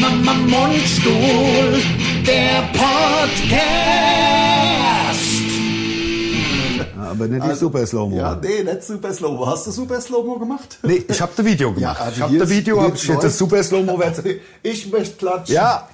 Mundstuhl, der Podcast. Aber nicht die Super Slow-Mo. Ja, nee, nicht Super Slow-Mo. Hast du Super Slow-Mo gemacht? Nee, ich habe das Video gemacht. also ich habe das Video, hier hab ist ich jetzt das. Super Slow-Mo. Ich möchte klatschen. Ja,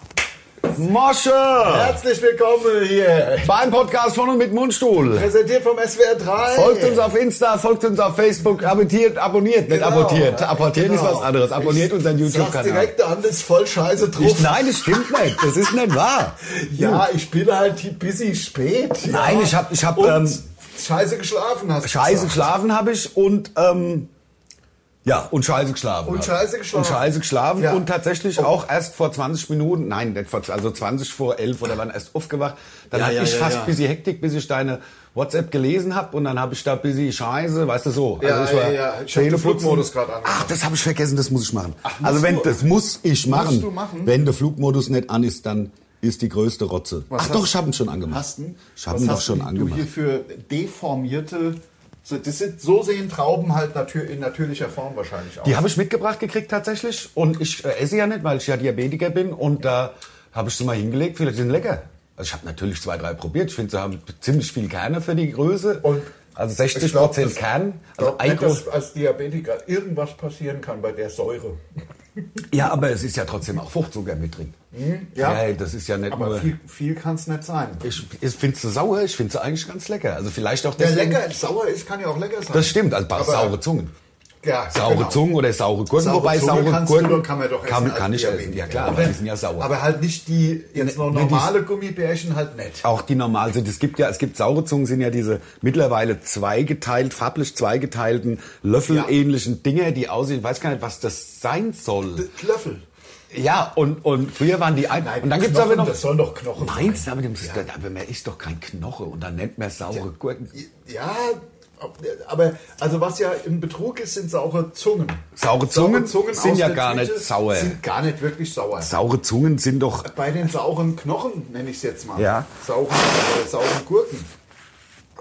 Mosche! Herzlich willkommen hier. Beim Podcast von und mit Mundstuhl. Präsentiert vom SWR 3. Folgt uns auf Insta, folgt uns auf Facebook, abonniert, abonniert, nicht Genau. abonniert. Apportieren ist Genau. was anderes. Abonniert Ich unseren YouTube-Kanal. direkt an, das ist voll scheiße drauf. Nein, das stimmt nicht. Das ist nicht wahr. ja, ich bin halt bisschen spät. Ja. Nein, ich hab- ich hab, Und ähm, scheiße geschlafen hast du Scheiße gesagt. geschlafen habe ich und ähm, ja, und scheiße geschlafen. Und scheiße geschlafen. Und scheiße geschlafen Ja. und tatsächlich Oh. auch erst vor 20 Minuten, nein, nicht vor, also 20 vor 11 oder wann erst aufgewacht. Dann Ja, hatte ja, ich fast ein bisschen Hektik, bis ich deine WhatsApp gelesen habe und dann habe ich da bisschen Scheiße, weißt du so. Also Ja, ich war ja, ja. Ich hab den. Flugmodus gerade angemacht. Ach, das habe ich vergessen, das muss ich machen. musst also wenn du? das muss ich machen. du machen? Wenn der Flugmodus nicht an ist, dann ist die größte Rotze. Was Ach doch, ich habe ihn schon angemacht. Hast du? Ich habe ihn doch schon du angemacht. hier für deformierte... So, das sind, so sehen Trauben halt natür in natürlicher Form wahrscheinlich aus. Die habe ich mitgebracht gekriegt tatsächlich und ich äh, esse ja nicht, weil ich ja Diabetiker bin und da habe ich sie mal hingelegt. Vielleicht sind lecker. Also ich habe natürlich zwei, drei probiert. Ich finde, sie haben ziemlich viel Kerne für die Größe. Und also 60 Ich glaub, Prozent Kern. Also glaub ein nicht, dass als Diabetiker irgendwas passieren kann bei der Säure. Ja, aber es ist ja trotzdem auch Fruchtzucker mit drin. ja. Ja, das ist ja nicht Aber nur. viel, viel kann es nicht sein. Ich, ich finde sie sauer. Ich finde sie eigentlich ganz lecker. Also vielleicht auch Der deswegen. lecker, sauer ist, kann ja auch lecker sein. Das stimmt. Also Aber- saure Zungen. Ja, Saure genau. Zungen oder saure Gurken. Saure wobei Zunge saure Gurken kann man doch essen kann, kann ich essen. Ja klar, aber die sind ja sauer. Aber halt nicht die jetzt noch Ne, ne, die- normale Gummibärchen halt nicht. Auch die normal sind. Es gibt ja, es gibt saure Zungen, sind ja diese mittlerweile zweigeteilt, farblich zweigeteilten, löffelähnlichen Dinger, die aussehen. Ich weiß gar nicht, was das sein soll. Löffel. Ja, und, und früher waren die ein. Nein, und dann gibt's Knochen, aber noch. das sollen doch Knochen Meinst du, sein. aber, dem, aber man isst doch kein Knoche und dann nennt man saure Gurken. Ja, aber also was ja im Betrug ist, sind saure Zungen. Saure Zungen sind aus ja der gar Tüte nicht sauer. Sind gar nicht wirklich sauer. Saure Zungen sind doch. Bei den sauren Knochen, nenne ich es jetzt mal. Ja. Sauren, äh, sauren Gurken.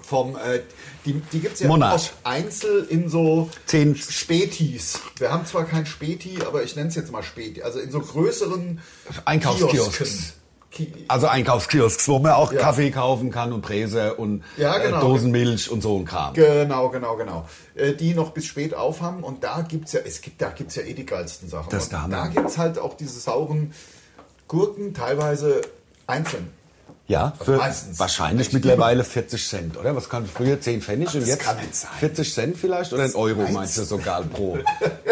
Vom, äh, die die gibt es ja Monat. oft einzeln in so Zehn- Spätis. Wir haben zwar kein Späti, aber ich nenne es jetzt mal Späti. Also in so größeren Einkaufskiosks. Also Einkaufskiosks, wo man auch Ja. Kaffee kaufen kann und Bräse und Ja, genau. äh, Dosenmilch und so ein Kram. Genau, genau, genau. Äh, die noch bis spät aufhaben und da gibt's ja, es gibt, da gibt's ja eh die geilsten Sachen. Das und da gibt's halt auch diese sauren Gurken, teilweise einzeln. Ja, Also für meistens. wahrscheinlich Eigentlich mittlerweile 40 Cent, oder? Was kann früher 10 Pfennig und jetzt kann nicht sein. 40 Cent vielleicht oder ein Euro meinst meinst du sogar pro?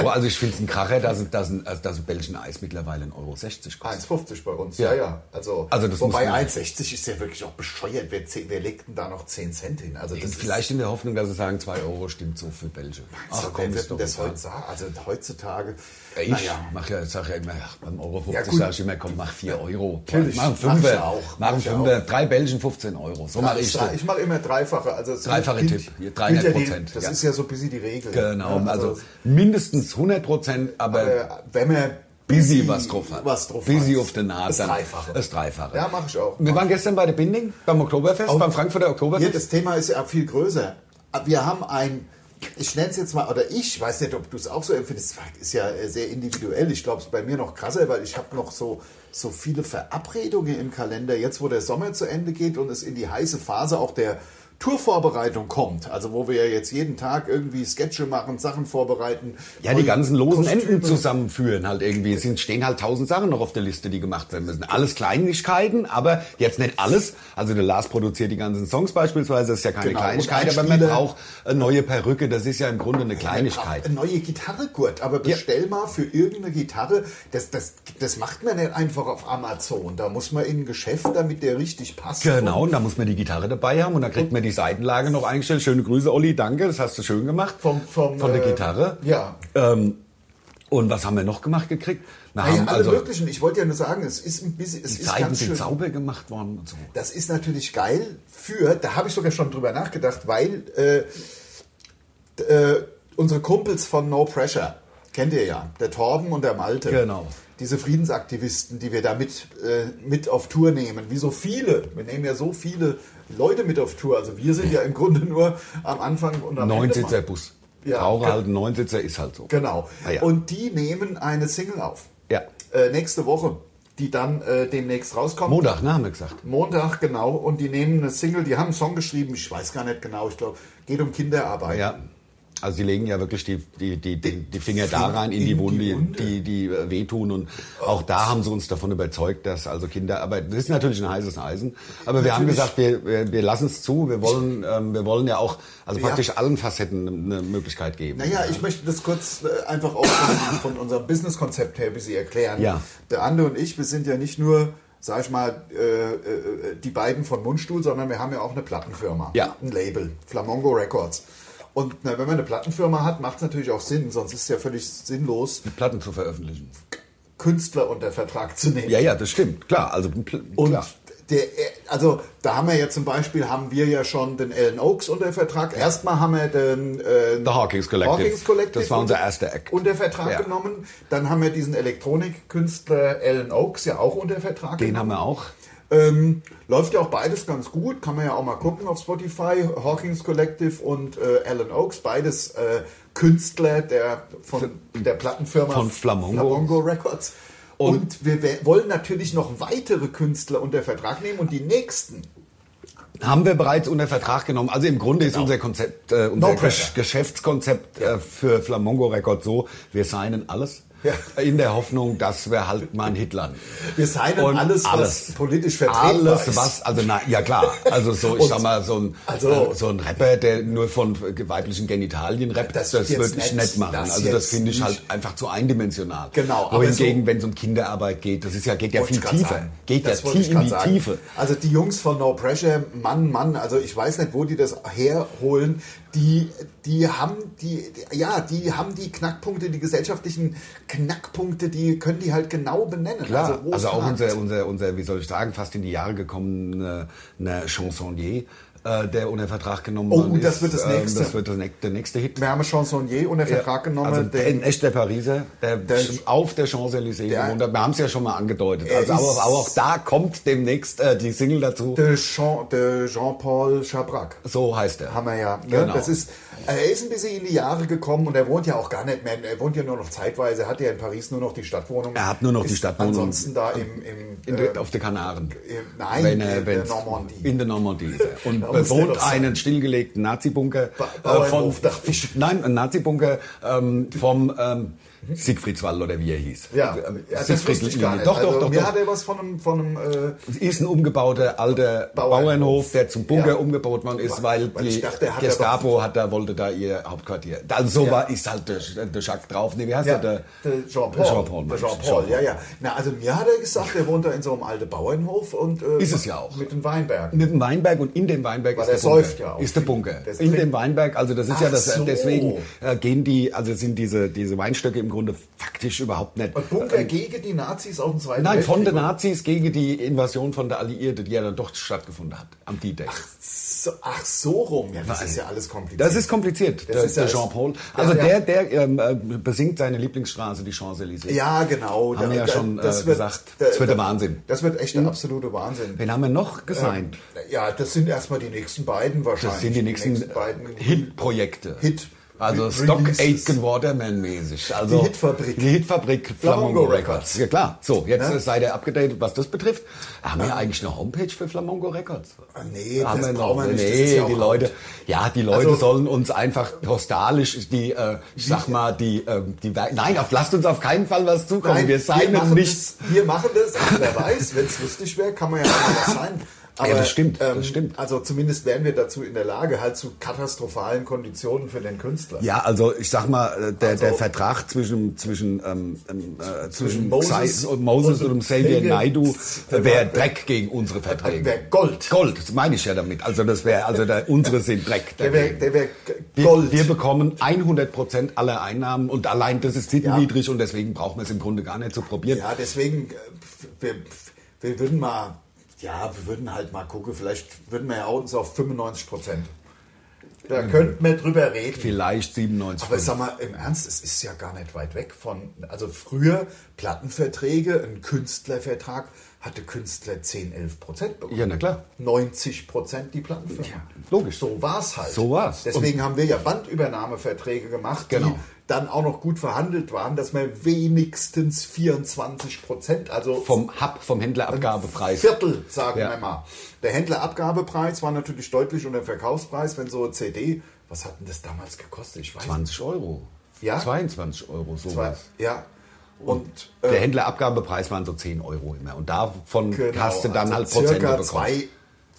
oh, also ich finde es ein Kracher, dass dass also dass ein Belgien Eis mittlerweile 1,60 Euro kostet. 1,50 bei uns, ja, Ja. ja. Also, Also das wobei muss man- 1,60 ist ja wirklich auch bescheuert. Wer, wer legt denn da noch 10 Cent hin? Also das Vielleicht in der Hoffnung, dass sie sagen, 2 Euro stimmt so für Belgien. Ach wer komm, wird denn doch das heute sagen? Also heutzutage. Ja, Ich naja. mach ja, sag ja immer, beim Euro 50 Ja, gut. sag ich immer, komm, mach 4 Euro. Natürlich, Mach einen mach auch, Mach einen Fünfer. Drei Belgien, 15 Euro. So mache ich das. ich mache immer Dreifache. Also Dreifache gilt- Tipp, hier, gilt 300 ja die- Prozent, Das ja. ist ja so ein bisschen die Regel. Genau, Ja, also mindestens 100 Prozent, aber äh, wenn man busy was drauf hat. was drauf busy auf der Nase. Das Dreifache. Das Dreifache. Ja, mache ich auch. Wir waren gestern bei der Binding, beim Oktoberfest, beim Frankfurter Hier, Oktoberfest. das Thema ist ja viel größer. Wir haben ein, ich nenne es jetzt mal, oder ich weiß nicht, ob du es auch so empfindest, ist ja sehr individuell. Ich glaube, es ist bei mir noch krasser, weil ich habe noch so, so viele Verabredungen im Kalender, jetzt wo der Sommer zu Ende geht und es in die heiße Phase auch der Tourvorbereitung kommt. Also wo wir ja jetzt jeden Tag irgendwie Sketche machen, Sachen vorbereiten. Ja, die ganzen losen Kostüme. Enden zusammenführen halt irgendwie. Es stehen halt tausend Sachen noch auf der Liste, die gemacht werden müssen. Alles Kleinigkeiten, aber jetzt nicht alles. Also der Lars produziert die ganzen Songs beispielsweise, das ist ja keine Genau, Kleinigkeit, aber man braucht eine neue Perücke, das ist ja im Grunde eine Kleinigkeit. Eine neue Gitarre, Gurt, aber bestell mal für irgendeine Gitarre, das, das, das macht man nicht einfach auf Amazon. Da muss man in ein Geschäft, damit der richtig passt. Genau, und da muss man die Gitarre dabei haben und dann kriegt man die Seitenlage noch eingestellt. Schöne Grüße, Olli, danke, das hast du schön gemacht. Vom, vom, Von der äh, Gitarre. Ja. Ähm, und was haben wir noch gemacht gekriegt? Wir Naja, haben alle also möglichen. Ich wollte ja nur sagen, es ist ein bisschen, es die ist Seiten ganz sind sauber gemacht worden und so. Das ist natürlich geil für, da habe ich sogar schon drüber nachgedacht, weil äh, äh, unsere Kumpels von No Pressure, kennt ihr ja, der Torben und der Malte. Genau. Diese Friedensaktivisten, die wir da mit, äh, mit auf Tour nehmen, wie so viele. Wir nehmen ja so viele Leute mit auf Tour. Also wir sind ja im Grunde nur am Anfang und am Ende. Neunsitzer mal- Bus. Ja, Brauche ge- halt einen Neunsitzer, ist halt so. Genau. Ah ja. Und die nehmen eine Single auf. Ja. Äh, nächste Woche, die dann äh, demnächst rauskommt. Montag, ne, haben wir gesagt. Montag, genau. Und die nehmen eine Single, die haben einen Song geschrieben, ich weiß gar nicht genau, ich glaube, geht um Kinderarbeit. Ja. Also die legen ja wirklich die, die, die, die, die Finger da rein in die In die Wunde, Wunde. die, die, äh, wehtun. Und auch da haben sie uns davon überzeugt, dass also Kinderarbeit, das ist natürlich ein heißes Eisen. Aber wir haben Natürlich. gesagt, wir, wir, wir lassen es zu. Wir wollen, ähm, wir wollen ja auch, also Ja. praktisch allen Facetten eine Möglichkeit geben. Naja, ich möchte das kurz äh, einfach auch von, von unserem Business-Konzept her ein bisschen erklären. Ja. Der Ande und ich, wir sind ja nicht nur, sag ich mal, äh, äh, die beiden von Mundstuhl, sondern wir haben ja auch eine Plattenfirma. Ja. Ein Label, Flamongo Records. Und na, wenn man eine Plattenfirma hat, macht es natürlich auch Sinn, sonst ist es ja völlig sinnlos, Platten zu veröffentlichen. Künstler unter Vertrag zu nehmen. Ja, ja, das stimmt. Klar, also Und klar. der, also da haben wir ja zum Beispiel, haben wir ja schon den Alan Oaks unter Vertrag. Erstmal haben wir den äh, The Hawkins Collective. Hawkins Collective Das war unser erster Act. unter Vertrag Ja. genommen. Dann haben wir diesen Elektronikkünstler Alan Oaks ja auch unter Vertrag Den haben genommen. wir auch. Ähm, läuft ja auch beides ganz gut, kann man ja auch mal gucken auf Spotify. Hawkins Collective und äh, Alan Oaks, beides äh, Künstler der, von der Plattenfirma Von Flamongo. Records. Und, wir we- wollen natürlich noch weitere Künstler unter Vertrag nehmen und die nächsten. Haben wir bereits unter Vertrag genommen. Also im Grunde ist unser Konzept, äh, unser Genau. No Geschäftskonzept äh, für Flamongo Records so, wir signen alles. Ja. In der Hoffnung, dass wir halt mal einen Hit landen. Wir signen Und alles, alles. was politisch vertretbar Alles, ist. was, also na, ja klar, also so, ich sag mal, so ein, also- äh, so ein Rapper, der nur von weiblichen Genitalien rappt, Das das, würde ich nicht, nicht machen. das also das finde ich halt einfach zu eindimensional. Genau, aber Wohingegen, so- wenn es um Kinderarbeit geht, das ist ja, geht ja viel tiefer. sagen. Geht ja Das wollte tief in die sagen. Tiefe. Also die Jungs von No Pressure, Mann, Mann, also ich weiß nicht, wo die das herholen. Die, die haben die, ja, die haben die Knackpunkte, die gesellschaftlichen Knackpunkte, die können die halt genau benennen. Klar, es also, auch unser, unser, unser, wie soll ich sagen, fast in die Jahre gekommene eine Chansonnier, der unter Vertrag genommen Oh, worden das ist. wird das Ähm, nächste. Das wird das nächste, der nächste Hit. Wir haben Chansonnier unter Vertrag genommen. Also der, den- ein echter Pariser, der, Der- auf der Champs-Élysées Der- gewohnt hat. Wir haben es ja schon mal angedeutet. Also aber, ist- aber auch da kommt demnächst äh, die Single dazu. de Jean, de Jean-Paul Chabrac. So heißt er. Haben wir ja. Ne? Genau. Das ist, er ist ein bisschen in die Jahre gekommen und er wohnt ja auch gar nicht mehr. Er wohnt ja nur noch zeitweise. Er hat ja in Paris nur noch die Stadtwohnung. Er hat nur noch die Ist Stadtwohnung. Ansonsten da im, im in äh, der, auf der Kanaren. nein, Wenn in er, der Normandie. In der Normandie. ist. Und Er sein. einen stillgelegten Nazi-Bunker. Äh. Nein, ein Nazi-Bunker ähm, vom ähm, Siegfriedswall oder wie er hieß. ja, Ähm, ja, das Siegfried ich gar nicht. Doch, also, doch, doch. Mir doch. hat er was von einem, von einem äh, Es ist ein umgebauter alter Bauernhof. Bauernhof, der zum Bunker Ja. umgebaut worden ist, weil, Weil die dachte, hat Gestapo hat da, wollte da ihr Hauptquartier. Also so Ja. war, ist halt der, der Jacques drauf. Nee, wie heißt ja, der? der Jean-Paul. Jean-Paul, meine ich. Jean-Paul, ja, ja. Na, also mir hat er gesagt, er wohnt da in so einem alten Bauernhof und äh, Ist es ja auch. mit den Weinbergen. Mit dem Weinberg und in dem Weinberg Weil ist er der Bunker. ja ist der. Bunker. In dem Weinberg, also das ist Ach ja das, so. deswegen äh, gehen die, also sind diese, diese Weinstöcke im Grunde faktisch überhaupt nicht. Und Bunker gegen die Nazis aus dem Zweiten Nein, von den. Nazis gegen die Invasion von der Alliierten, die ja dann doch stattgefunden hat, am D-Day. So, ach so rum. Ja, das ist ja alles kompliziert. Das ist kompliziert, Das der, ist der Jean-Paul. Also der, der ähm, äh, besingt seine Lieblingsstraße, die Champs-Élysées. Ja, genau. Haben wir ja schon, äh, wird- gesagt, das wird der Wahnsinn. Das wird echt der absolute Wahnsinn. Wen haben wir noch gesigned? Ja, das sind erstmal die nächsten beiden wahrscheinlich. das sind die nächsten, beiden Hit-Projekte. Hit. Also Stock. Aitken Waterman mäßig. Also Die Hitfabrik. Die Hitfabrik Flamongo Flamongo Records. Records. Ja klar. So, jetzt Ja. äh, seid ihr abgedatet, was das betrifft. Haben wir eigentlich eine Homepage für Flamongo Records? Ah, nee, haben das wir noch. wir nicht. Nee, ja die Leute, ja, die Leute Also- sollen uns einfach postalisch die, äh, ich sag mal, die, ähm, die, nein, auf, lasst uns auf keinen Fall was zukommen. Nein, wir signen machen nichts. Das, wir machen das, also wer weiß, wenn es lustig wäre, kann man ja auch was sein. Aber, das stimmt, das ähm, stimmt. Also zumindest wären wir dazu in der Lage, halt zu katastrophalen Konditionen für den Künstler. Ja, also ich sag mal, äh, der, Also- der Vertrag zwischen zwischen ähm, ähm, äh, zwischen Moses und Moses und, und Xavier Naidu wäre Dreck gegen unsere Verträge. Wäre Gold. Gold, das meine ich ja damit. Also das wäre, also der, unsere sind Dreck. Der wäre der wär wir, Gold. wir bekommen 100 Prozent aller Einnahmen und allein das ist sittenwidrig und deswegen brauchen wir es im Grunde gar nicht zu probieren. Ja, deswegen, äh, wir, wir würden mal, ja, wir würden halt mal gucken, vielleicht würden wir ja uns auf 95 Prozent. Da könnten wir drüber reden. Vielleicht 97. Aber sag mal, im Ernst, es ist ja gar nicht weit weg von, also früher Plattenverträge, ein Künstlervertrag hat der Künstler 10, 11 Prozent bekommen. Ja, na klar. 90 Prozent die Plattenfirma. logisch. So war es halt. So war's. Deswegen haben wir ja Bandübernahmeverträge gemacht, die Genau. dann auch noch gut verhandelt waren, dass wir wenigstens 24 Prozent, also Vom Hub, vom Händlerabgabepreis. Viertel, sagen Ja. wir mal. Der Händlerabgabepreis war natürlich deutlich unter dem Verkaufspreis, wenn so eine CD, was hat denn das damals gekostet? Ich weiß 20 Euro. Ja? 22 Euro, nicht. sowas. Ja. Und Der äh, Händlerabgabepreis waren so 10 Euro immer. Und davon genau, hast du dann also halt Prozente circa bekommen.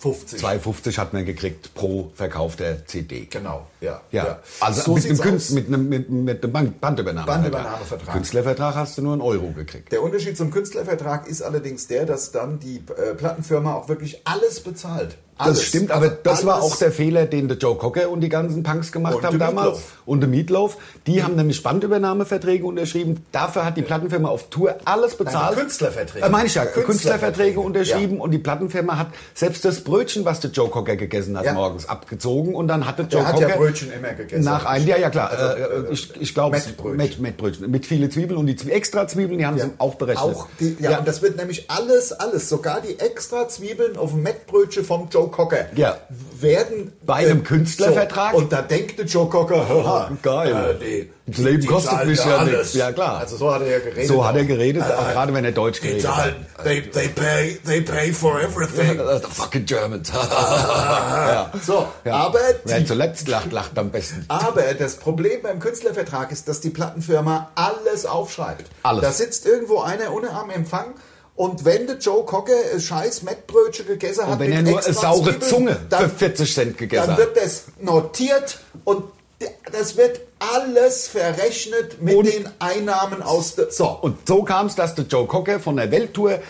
2,50. 2,50 hat man gekriegt pro verkaufter CD. Genau, ja. Ja, also So mit, einem sieht's Künst, aus. mit einem, mit, mit einem Band- Bandübernahmevertrag. Bandübernahmevertrag. Künstlervertrag hast du nur einen Euro gekriegt. Der Unterschied zum Künstlervertrag ist allerdings der, dass dann die äh, Plattenfirma auch wirklich alles bezahlt. Alles. Das stimmt, aber Also das war alles. auch der Fehler, den der Joe Cocker und die ganzen Punks gemacht Und haben der damals. Meatloaf. Und der Meatloaf. Die haben nämlich Bandübernahmeverträge unterschrieben. Dafür hat die Plattenfirma auf Tour alles bezahlt. Künstlerverträge. Äh, meine ich ja, Künstlerverträge. Künstlerverträge unterschrieben. Und die Plattenfirma hat selbst das Brötchen, was der Joe Cocker gegessen hat, Ja. morgens abgezogen. Und dann hatte Der Joe hat Cocker... ja Brötchen immer gegessen. Nach einem, ja, ja klar. Also, äh, äh, ich ich glaube, Mettbrötchen. Met, Mettbrötchen. Mit viele Zwiebeln und die Zwie- extra Zwiebeln, die haben sie auch berechnet. Auch die, ja, und das wird nämlich alles, alles, sogar die extra Zwiebeln auf dem Mettbrötchen vom Joe Cocker Ja. werden Bei einem Künstlervertrag? So, und da denkt der Joe Cocker, haha, geil. Äh, die, Das Leben die kostet mich ja nichts. Ja, klar. Also so hat er ja geredet. So hat er auch. geredet, Äh, auch gerade wenn er Deutsch geredet hat. zahlen, they, they, pay, they pay for everything. The fucking Germans. ja. So, Ja. aber Wer zuletzt lacht, lacht am besten. Aber das Problem beim Künstlervertrag ist, dass die Plattenfirma alles aufschreibt. Alles. Da sitzt irgendwo einer ohne am Empfang und wenn der Joe Cocker scheiß Mettbrötchen gegessen hat, Und wenn mit er nur eine extra saure Zwiebeln, Zunge dann, für 40 Cent gegessen dann wird das notiert und das wird alles verrechnet mit Und- den Einnahmen aus der... So, Und so kam es, dass der Joe Cocker von der Welttour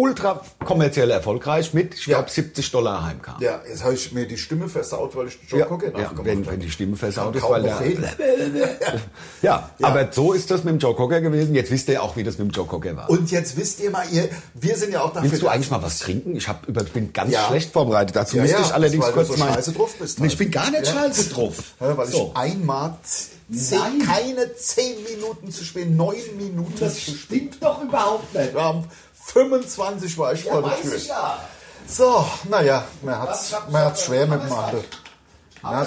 ultra kommerziell erfolgreich mit, ich Ja. glaube, 70 Dollar heimkam. ja, jetzt habe ich mir die Stimme versaut, weil ich den Joe Ja, Cocker ja, wenn, habe. wenn die Stimme versaut ist, weil der, ja, Ja. aber so ist das mit dem Joe Cocker gewesen. Jetzt wisst ihr auch, wie das mit dem Joe Cocker war. Und jetzt wisst ihr mal, ihr, wir sind ja auch dafür... Willst du eigentlich mal was trinken? Ich hab über, bin ganz Ja. schlecht vorbereitet. Dazu Ja, müsste ja, ich allerdings weil du kurz so mal. scheiße drauf bist Ich halt. bin gar nicht Ja. scheiße drauf. Ja, weil So. ich einmal zehn, Nein. keine zehn Minuten zu spät, neun Minuten zu spät. doch überhaupt nicht. Wir haben 25 war ich vor der Tür. ja. So, naja, man Ich ja- hat's schwer mit dem Handel. Man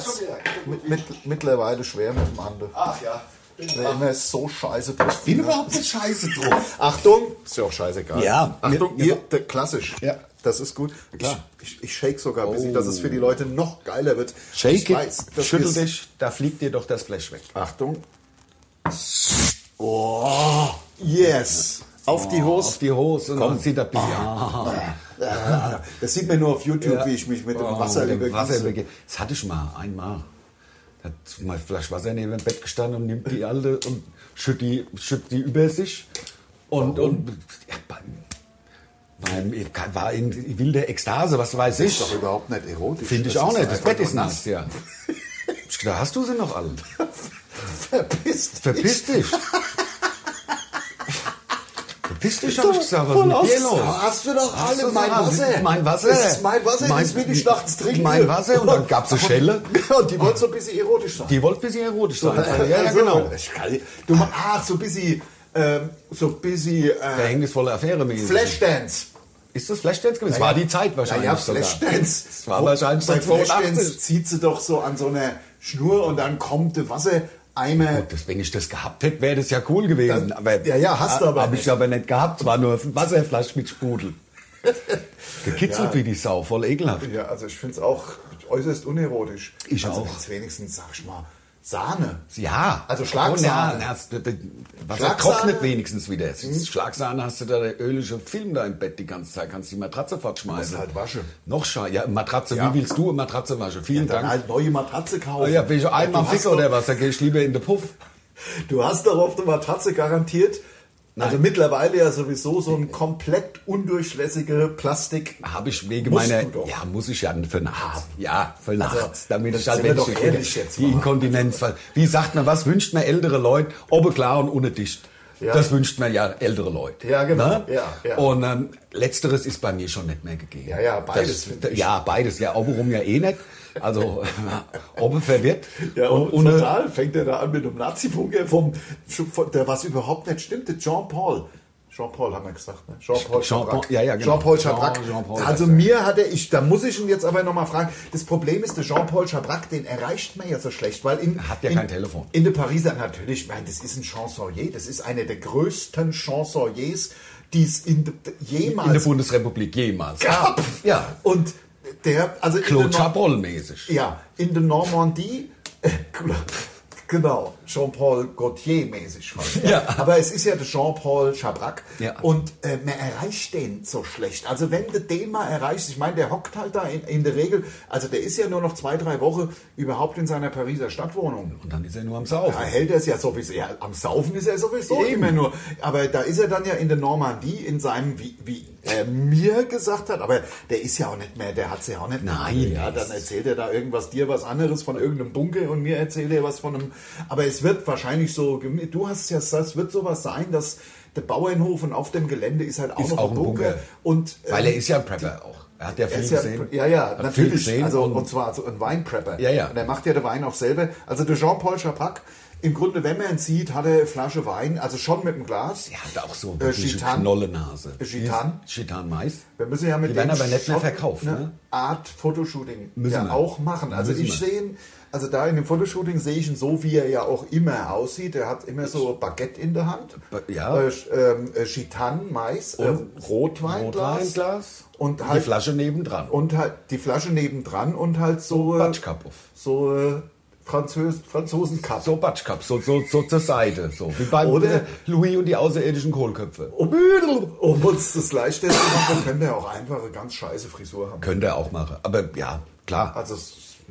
mit, mit, mittlerweile schwer mit dem Handel. Ach ja. Wer immer ist so scheiße drauf. bin überhaupt nicht scheiße drauf. Achtung! Ist ja auch scheißegal. Ja. Achtung, hier, der, klassisch. Ja. Das ist gut. Klar. Ich, ich, ich shake sogar ein bisschen, dass es für die Leute noch geiler wird. Shake ich it, weiß, schüttel ist- dich, da fliegt dir doch das Flash weg. Achtung. Oh, yes. Auf die Hose. Auf die Hose und dann sieht er ein bisschen. Ah. Ah, Das sieht man nur auf YouTube, Ja. wie ich mich mit dem Oh, Wasser übergieße. Das hatte ich mal, einmal. Da hat mein Flasch Wasser neben dem Bett gestanden und nimmt die alte und schütt die, schütt die über sich. Und, und ja, beim, beim, war in wilder Ekstase, was weiß Ist ich. doch überhaupt nicht erotisch. Finde ich Das auch ist nicht. Das Bett ist nass, ja. Ich gedacht, hast du sie noch alle? Verpiss dich. Verpiss dich. Verpiss dich, hab ich gesagt. Was ist mit dir los? Hast du doch alle mein? Wasser. Mein Wasser. Das ist mein Wasser, Mein- das will ich nachts trinken. mein Wasser und dann gab's eine Schelle. Und die wollte so ein bisschen erotisch sein. Die wollte ein bisschen erotisch sein. Also, ja, ja, genau. Ich kann, du machst, ach, so ein bisschen, ähm, so ein bisschen, äh, Verhängnisvolle Affäre. Flashdance. Ist das Flashdance gewesen? Es war die Zeit wahrscheinlich sogar. Flashdance. Es war wahrscheinlich Bei so Flashdance 82. zieht sie doch so an so einer Schnur und dann kommt der Wassereimer. Gut, wenn ich das gehabt hätte, wäre das ja cool gewesen. Dann- aber, ja, ja, hast du aber Habe ich aber nicht gehabt. Es war nur ein Wasserflasch mit Sprudel. Gekitzelt Ja. wie die Sau, voll ekelhaft. Ja, also ich finde es auch äußerst unerotisch. Ich also auch. wenigstens, sag ich mal, Sahne. Ja. Also Schlagsahne. Oh, ja, das, das, Wasser Schlagsahne? trocknet wenigstens wieder. Mhm. Schlagsahne hast du da der ölige Film da im Bett die ganze Zeit. Kannst die Matratze fortschmeißen. Musst halt waschen. Noch schade. Ja, Matratze. Ja. Wie willst du eine Matratze waschen? Vielen Dann Dank. halt neue Matratze kaufen. Oh ja, bin ich einmal du, fick oder was? Da gehe ich lieber in den Puff. du hast doch auf der Matratze garantiert, also mittlerweile ja sowieso so ein komplett undurchlässige Plastik. Habe ich wegen meiner. Ja, muss ich ja für nachts. Ja, für Also, nachts. damit das ich halt, ich ehrlich jetzt die. Inkontinenz. Wie sagt man, was wünscht man ältere Leute? Oben klar und unten dicht. Ja. Das wünscht man ja ältere Leute. Ja, genau. Ne? Ja, ja. Und ähm, letzteres ist bei mir schon nicht mehr gegeben. Ja, ja, beides, Das, ja, beides. Ja, obenrum ja eh nicht. Also, oben verwirrt. Ja, und, ohne- total fängt er da an mit einem Nazi-Bunker vom, der was überhaupt nicht stimmt, der Jean Paul. Jean-Paul haben wir gesagt, ne? Jean-Paul Chabrak. ja, ja, genau. Jean-Paul Chabrak. Jean- Jean-Paul, also mir hat er, ich, da muss ich ihn jetzt aber nochmal fragen. Das Problem ist, der Jean-Paul Chabrak, den erreicht man ja so schlecht, weil in, Hat ja in, kein Telefon. In der Pariser natürlich, ich meine, das ist ein Chansonnier, das ist einer der größten Chansonniers, die es in, de- jemals In der Bundesrepublik jemals. gab. Ja. Und der, also in Claude der Nor- Chabrol-mäßig. ja, in der Normandie, genau, Jean-Paul Gaultier mäßig fast. Ja. Aber es ist ja der Jean-Paul Chabrak Ja. und äh, man erreicht den so schlecht. Also wenn du den mal erreichst, ich meine, der hockt halt da in, in der Regel, also der ist ja nur noch zwei, drei Wochen überhaupt in seiner Pariser Stadtwohnung. Und dann ist er nur am Saufen. Da hält er es ja sowieso, ja, am Saufen ist er sowieso Eben. immer nur. Aber da ist er dann ja in der Normandie, in seinem, wie, wie er mir gesagt hat, aber der ist ja auch nicht mehr, der hat es ja auch nicht mehr. Nein, Ja, dann erzählt er da irgendwas, dir was anderes von irgendeinem Bunker und mir erzählt er was von einem, aber es wird wahrscheinlich so, du hast ja, gesagt, es wird sowas sein, dass der Bauernhof und auf dem Gelände ist halt auch Ist noch auch ein Bunker. Bunker. Und, Weil ähm, er ist ja ein Prepper auch. Er hat ja viel gesehen. ja, ja, Hat natürlich. also, und, und, zwar so ein Weinprepper. Ja, ja. Und er macht ja den Wein auch selber. Also der Jean-Paul Chabrak, im Grunde, wenn man ihn sieht, hat er eine Flasche Wein, also schon mit dem Glas. er hat auch so Äh, wirklich Gitan. Knollenase. Gitan. Gitan Mais. Wir müssen ja mit Die werden aber nicht mehr verkauft, eine ne? Art Fotoshooting Müssen ja wir. auch machen. Also Müssen ich sehe ihn, also da in dem Fotoshooting sehe ich ihn so, wie er ja auch immer aussieht. Er hat immer so Baguette in der Hand. Ja. Äh, ähm, äh, Gitan, Mais, äh, Rotweinglas. Rotweinglas. Und die halt, Flasche nebendran. und halt die Flasche nebendran und halt so, äh, so äh, Französ Franzosencup. So Batschkap, so, so, so zur Seite. So. Wie bei Oder- äh, Louis und die außerirdischen Kohlköpfe. Um, um uns das leichter zu machen, könnte er auch einfach eine ganz scheiße Frisur haben. Könnte er auch machen. Aber ja, klar. Also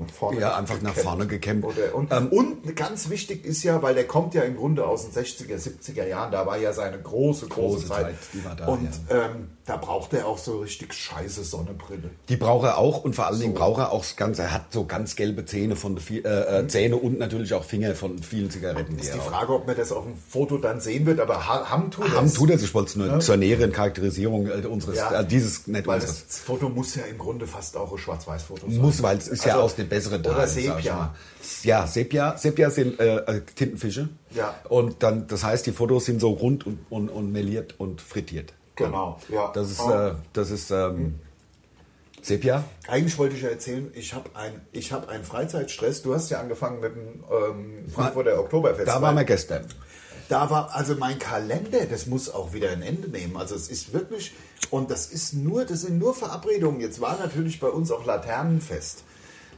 nach vorne Ja, einfach nach vorne gekämmt. Oder, und, Ähm, und ganz wichtig ist ja, weil der kommt ja im Grunde aus den 60er, 70er Jahren, da war ja seine große, große, Große Zeit. Zeit, die war da, und ja. ähm, da braucht er auch so richtig scheiße Sonnenbrille. Die braucht er auch und vor allen Dingen braucht er auch ganz, er hat so ganz gelbe Zähne von äh, äh, Zähne und natürlich auch Finger von vielen Zigaretten. Ist die. Frage, ob man das auf dem Foto dann sehen wird, aber ha- haben tut er Haben tut er sich, ich wollte es nur zur näheren Charakterisierung äh, unseres, Ja, äh, dieses, nicht Weil unseres. das Foto muss ja im Grunde fast auch ein Schwarz-Weiß-Foto sein. Muss, weil es ist ja Also, aus den besseren Oder Teilen, ich Sepia. Ja, Sepia. Sepia sind äh, äh, Tintenfische. Ja. Und dann, das heißt, die Fotos sind so rund und, und, und meliert und frittiert. Genau, ja. Das ist, Oh. äh, das ist ähm, Sepia. Eigentlich wollte ich ja erzählen, ich habe ein, ich hab einen Freizeitstress. Du hast ja angefangen mit dem ähm, Frankfurter Oktoberfest. Da waren wir gestern. Da war also mein Kalender, das muss auch wieder ein Ende nehmen. Also es ist wirklich und das ist nur, das sind nur Verabredungen. Jetzt war natürlich bei uns auch Laternenfest.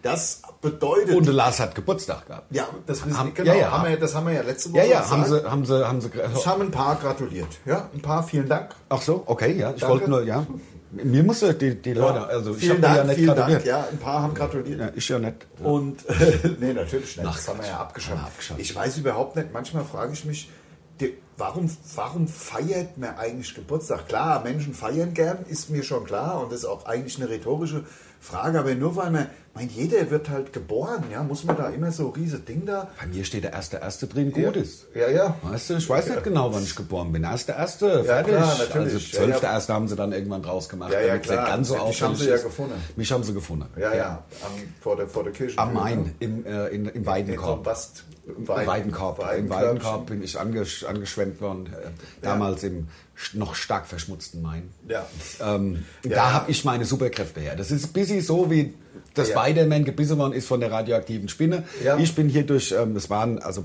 Das bedeutet Und Lars hat Geburtstag gehabt. ja, das wissen, Haben- genau, ja, ja. Haben wir, das haben wir ja letzte Woche Ja, ja, haben sie, haben sie, haben sie. Es haben ein paar gratuliert. Ja, ein paar, vielen Dank. Ach so, okay, ja. Ich Danke. wollte nur, ja. Mir musste die, die Leute, also ich habe ja nicht vielen gratuliert. Dank. Ja, ein paar haben gratuliert. Ja, ich ja nicht. Und nee, natürlich nicht. Ach, das haben wir ja abgeschafft. Abgeschafft. Ich weiß überhaupt nicht, manchmal frage ich mich, die, warum, warum feiert man eigentlich Geburtstag? Klar, Menschen feiern gern, ist mir schon klar und das ist auch eigentlich eine rhetorische Frage, aber nur weil man, mein, jeder wird halt geboren, ja, muss man da immer so riese Ding da. Bei mir steht der erste erste drin, gut ist. Ja, ja. Weißt du, ich weiß nicht genau, wann ich geboren bin. Erste, erste, fertig. klar, natürlich. Also Ja, zwölfte ja. erste haben sie dann irgendwann draus gemacht. Ja, ja, klar. ganz so auffällig haben sie ja gefunden. Mich haben sie gefunden. Ja, ja, am, vor, der, vor der Kirche. Am Main, im, äh, in, im Weidenkorb. Im Weiden- Weidenkorb. Im. Weidenkorb bin ich angesch angeschwemmt worden. Äh, damals im noch stark verschmutzten Main. Ja. Ähm, Ja. Da habe ich meine Superkräfte her. Das ist ein bisschen so wie das Ja. Spider-Man gebissen worden ist von der radioaktiven Spinne. Ja. Ich bin hier durch, ähm, es waren, also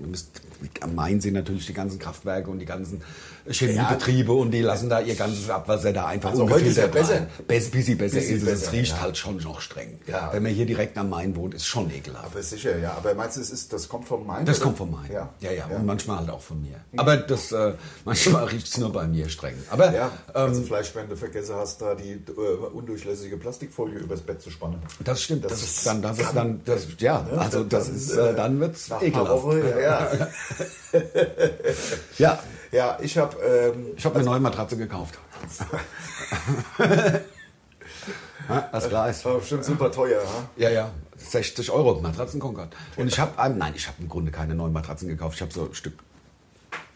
ihr müsst- am Main sind natürlich die ganzen Kraftwerke und die ganzen Chemiebetriebe und die lassen da ihr ganzes Abwasser da einfach Also heute ist ja ungefiltert besser. Bess, bisschen besser Bisschen ist es. Es besser, riecht ja. halt schon noch streng. Ja. Wenn man hier direkt am Main wohnt, ist schon ekelhaft. Aber sicher, ja. Aber meinst du, es ist, das kommt vom Main? Das oder? kommt von Main. Ja, ja, ja. Und manchmal halt auch von mir. Aber das, äh, manchmal riecht es nur bei mir streng. Aber Ja, ähm, also vielleicht, wenn du vergessen hast, da die äh, undurchlässige Plastikfolie übers Bett zu spannen. das stimmt. Das, Das ist dann, das ist dann, das, ja, Ja, also das dann, ist, äh, äh, dann wird's ekelhaft. Wochen, ja, ja. Ja, ich habe ähm, ich habe eine neue Matratze gekauft. Das ist. war bestimmt super teuer. Ha? Ja, ja, 60 Euro Matratzen Concord. Und ich habe, nein, ich habe im Grunde keine neuen Matratzen gekauft. Ich habe so ein Stück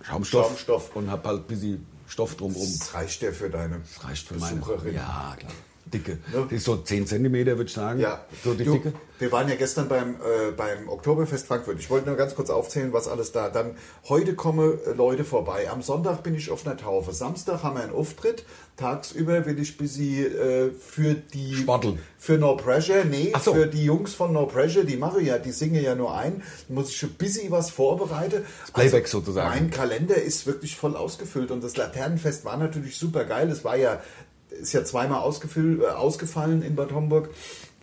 Schaumstoff, Schaumstoff. und habe halt ein bisschen Stoff drumrum. Das reicht ja für deine Das reicht für meine. Besucherin. Ja, klar. Dicke. Ne? Die ist so 10 cm, würde ich sagen. Ja, So die du, Dicke. wir waren ja gestern beim, äh, beim Oktoberfest Frankfurt. Ich wollte nur ganz kurz aufzählen, was alles da. Dann heute kommen äh, Leute vorbei. Am Sonntag bin ich auf einer Taufe. Samstag haben wir einen Auftritt. Tagsüber will ich bis sie äh, für die Sporteln. für No Pressure, nee, so. für die Jungs von No Pressure, die mache ja, die singen ja nur ein, muss ich schon busy was vorbereiten. Das Playback sozusagen. Mein Kalender ist wirklich voll ausgefüllt und das Laternenfest war natürlich super geil. Es war ja, ist ja zweimal äh, ausgefallen in Bad Homburg.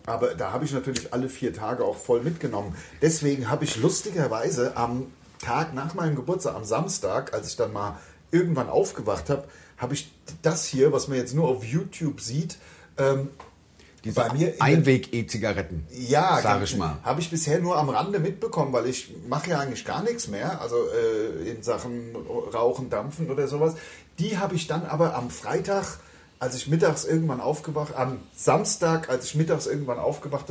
Aber da habe ich natürlich alle vier Tage auch voll mitgenommen. Deswegen habe ich lustigerweise am Tag nach meinem Geburtstag, am Samstag, als ich dann mal irgendwann aufgewacht habe, habe ich das hier, was man jetzt nur auf YouTube sieht, ähm, Diese bei mir Einweg-E-Zigaretten. ja, sag ganz- ich mal. Habe ich bisher nur am Rande mitbekommen, weil ich mache ja eigentlich gar nichts mehr, also äh, in Sachen Rauchen, Dampfen oder sowas. Die habe ich dann aber am Freitag, als ich mittags irgendwann aufgewacht, am Samstag, als ich mittags irgendwann aufgewacht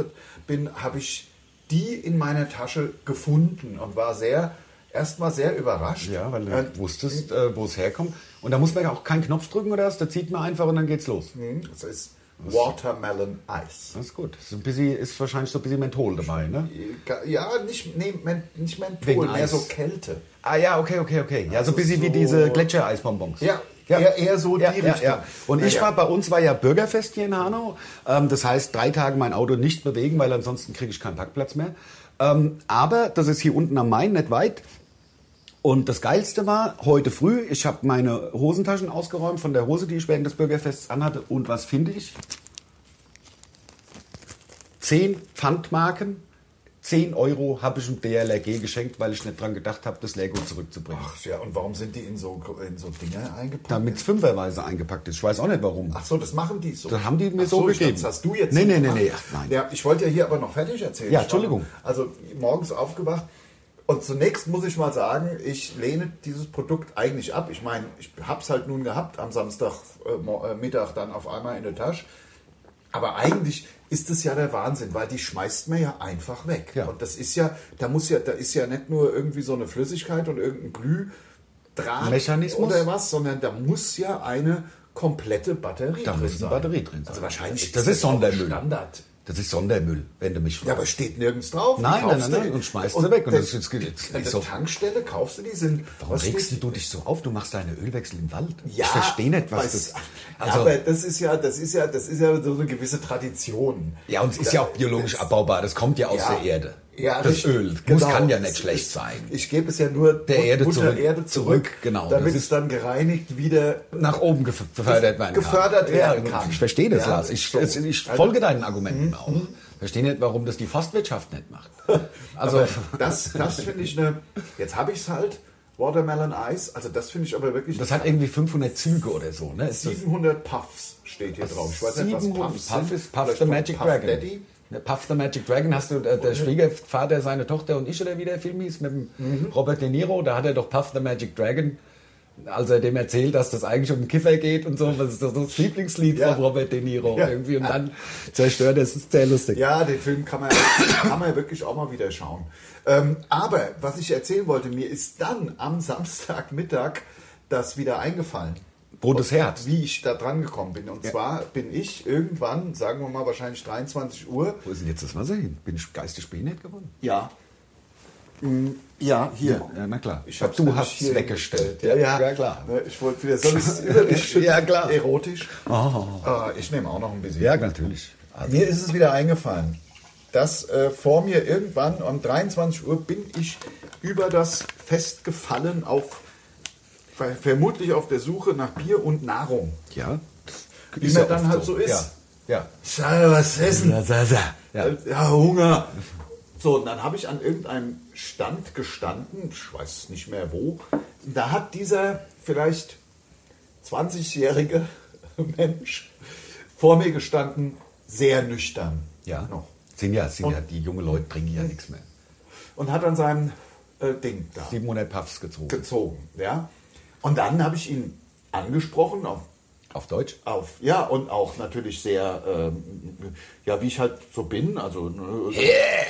bin, habe ich die in meiner Tasche gefunden und war sehr, erstmal sehr überrascht. Ja, weil du Äh, wusstest, äh, wo es herkommt. Und da muss man ja auch keinen Knopf drücken oder was, da zieht man einfach und dann geht's los. Das ist Watermelon Ice. Das ist gut. Das ist, ein bisschen, ist wahrscheinlich so ein bisschen Menthol dabei, ne? Ja, nicht, nee, Men- nicht Menthol, Wegen mehr Eis. so Kälte. Ah ja, okay, okay, okay. Ja, so ein bisschen wie so- diese Gletschereisbonbons. Ja, eher- eher so die ja, Richtung. Ja, ja. Und ich war, bei uns war ja Bürgerfest hier in Hanau. Ähm, das heißt, drei Tage mein Auto nicht bewegen, weil ansonsten kriege ich keinen Parkplatz mehr. Ähm, aber das ist hier unten am Main, nicht weit. Und das Geilste war, heute früh, ich habe meine Hosentaschen ausgeräumt von der Hose, die ich während des Bürgerfests anhatte. Und was finde ich? Zehn Pfandmarken, 10 Euro habe ich dem DLRG geschenkt, weil ich nicht dran gedacht habe, das Lego zurückzubringen. Ach ja, und warum sind die in so, in so Dinger eingepackt? Damit es fünferweise eingepackt ist. Ich weiß auch nicht warum. Ach so, das machen die so. Das haben die mir Ach so ich gegeben. Das hast du jetzt Nee, so nee, nee, gemacht. nee, ach, nein. Ja, ich wollte ja hier aber noch fertig erzählen. Ja, Entschuldigung. Also morgens aufgewacht und zunächst muss ich mal sagen, ich lehne dieses Produkt eigentlich ab. Ich meine, ich habe es halt nun gehabt am Samstag äh, äh, dann auf einmal in der Tasche. Aber eigentlich ist es ja der Wahnsinn, weil die schmeißt man ja einfach weg. Ja. Und das ist ja, da muss ja, da ist ja nicht nur irgendwie so eine Flüssigkeit und irgendein Glühdraht Mechanismus? oder was, sondern da muss ja eine komplette Batterie Da drin sein. Batterie drin sein. Also wahrscheinlich Das ist auch Sondermüll. Standard. Das ist Sondermüll, wenn du mich fragst. Ja, aber steht nirgends drauf. Nein, nein, nein, nein, und schmeißt sie weg. Und der- das ist- jetzt- an der so- Tankstelle kaufst du die, sind... Warum regst du dich so auf? Du machst deine Ölwechsel im Wald. Ja, ich verstehe nicht, was das... Also, aber das ist ja, das ist ja, das ist ja so eine gewisse Tradition. ja, und es ist ja auch biologisch abbaubar. Das kommt ja aus Ja. der Erde. Ja, das richtig, Öl. Muss, genau. kann ja nicht schlecht sein. Ich gebe es ja nur Der Erde zurück. Erde zurück, genau. damit Das es dann gereinigt wieder Nach oben gef gefördert werden kann. Gefördert werden ja, kann. Ich verstehe das, Ja, Lars. Ich, so. ich Also- folge deinen Argumenten auch. Verstehe nicht, warum das die Forstwirtschaft nicht macht. Also, aber das, das finde ich eine. Jetzt habe ich es halt. Watermelon Ice. Also das finde ich aber wirklich. das hat irgendwie 500 Züge oder so. Ne? Ist das- 700 Puffs steht hier drauf. Ich weiß nicht, was 700 Puffs Puff sind. ist Puff the Magic Puff Dragon. Daddy. Puff the Magic Dragon hast du, äh, der Schwiegervater, seine Tochter und ich oder wie der Film hieß, mit dem Mhm. Robert De Niro, da hat er doch Puff the Magic Dragon, als er dem erzählt, dass das eigentlich um den Kiffer geht und so, das ist doch so das Lieblingslied Ja. von Robert De Niro Ja. irgendwie und dann zerstört, das ist sehr lustig. Ja, den Film kann man, kann man wirklich auch mal wieder schauen. Ähm, aber was ich erzählen wollte, mir ist dann am Samstagmittag das wieder eingefallen. Rotes Herz. Wie ich da dran gekommen bin. Und zwar bin ich irgendwann, sagen wir mal wahrscheinlich 23 Uhr. Wo ist denn jetzt das Wasser hin? Bin ich geistig behindert geworden? Ja. Ja, hier. Ja, na klar. Ich hab's du hast es weggestellt. Ja, ja. ja klar. Ne, Ich wollte wieder, schütten? Ja, klar. Erotisch? Oh. Ah, ich nehme auch noch ein bisschen. Ja, natürlich. Also, Mir ist es wieder eingefallen, dass äh, vor mir irgendwann um 23 Uhr bin ich über das Fest gefallen auf vermutlich auf der Suche nach Bier und Nahrung. ja. Wie man ja dann halt so ist. Ja. ja. Schade, was essen? Ja. Ja, Hunger. So, und dann habe ich an irgendeinem Stand gestanden, ich weiß nicht mehr wo. Da hat dieser vielleicht 20-jährige Mensch vor mir gestanden, sehr nüchtern. Ja. Noch. Sind ja, sind Und- ja, die jungen Leute trinken ja nichts mehr. Und hat an seinem äh, Ding da 700 Puffs gezogen. gezogen. Ja. Und dann habe ich ihn angesprochen auf Auf Deutsch? auf, ja, und auch natürlich sehr, ähm, ja, wie ich halt so bin, also ne, so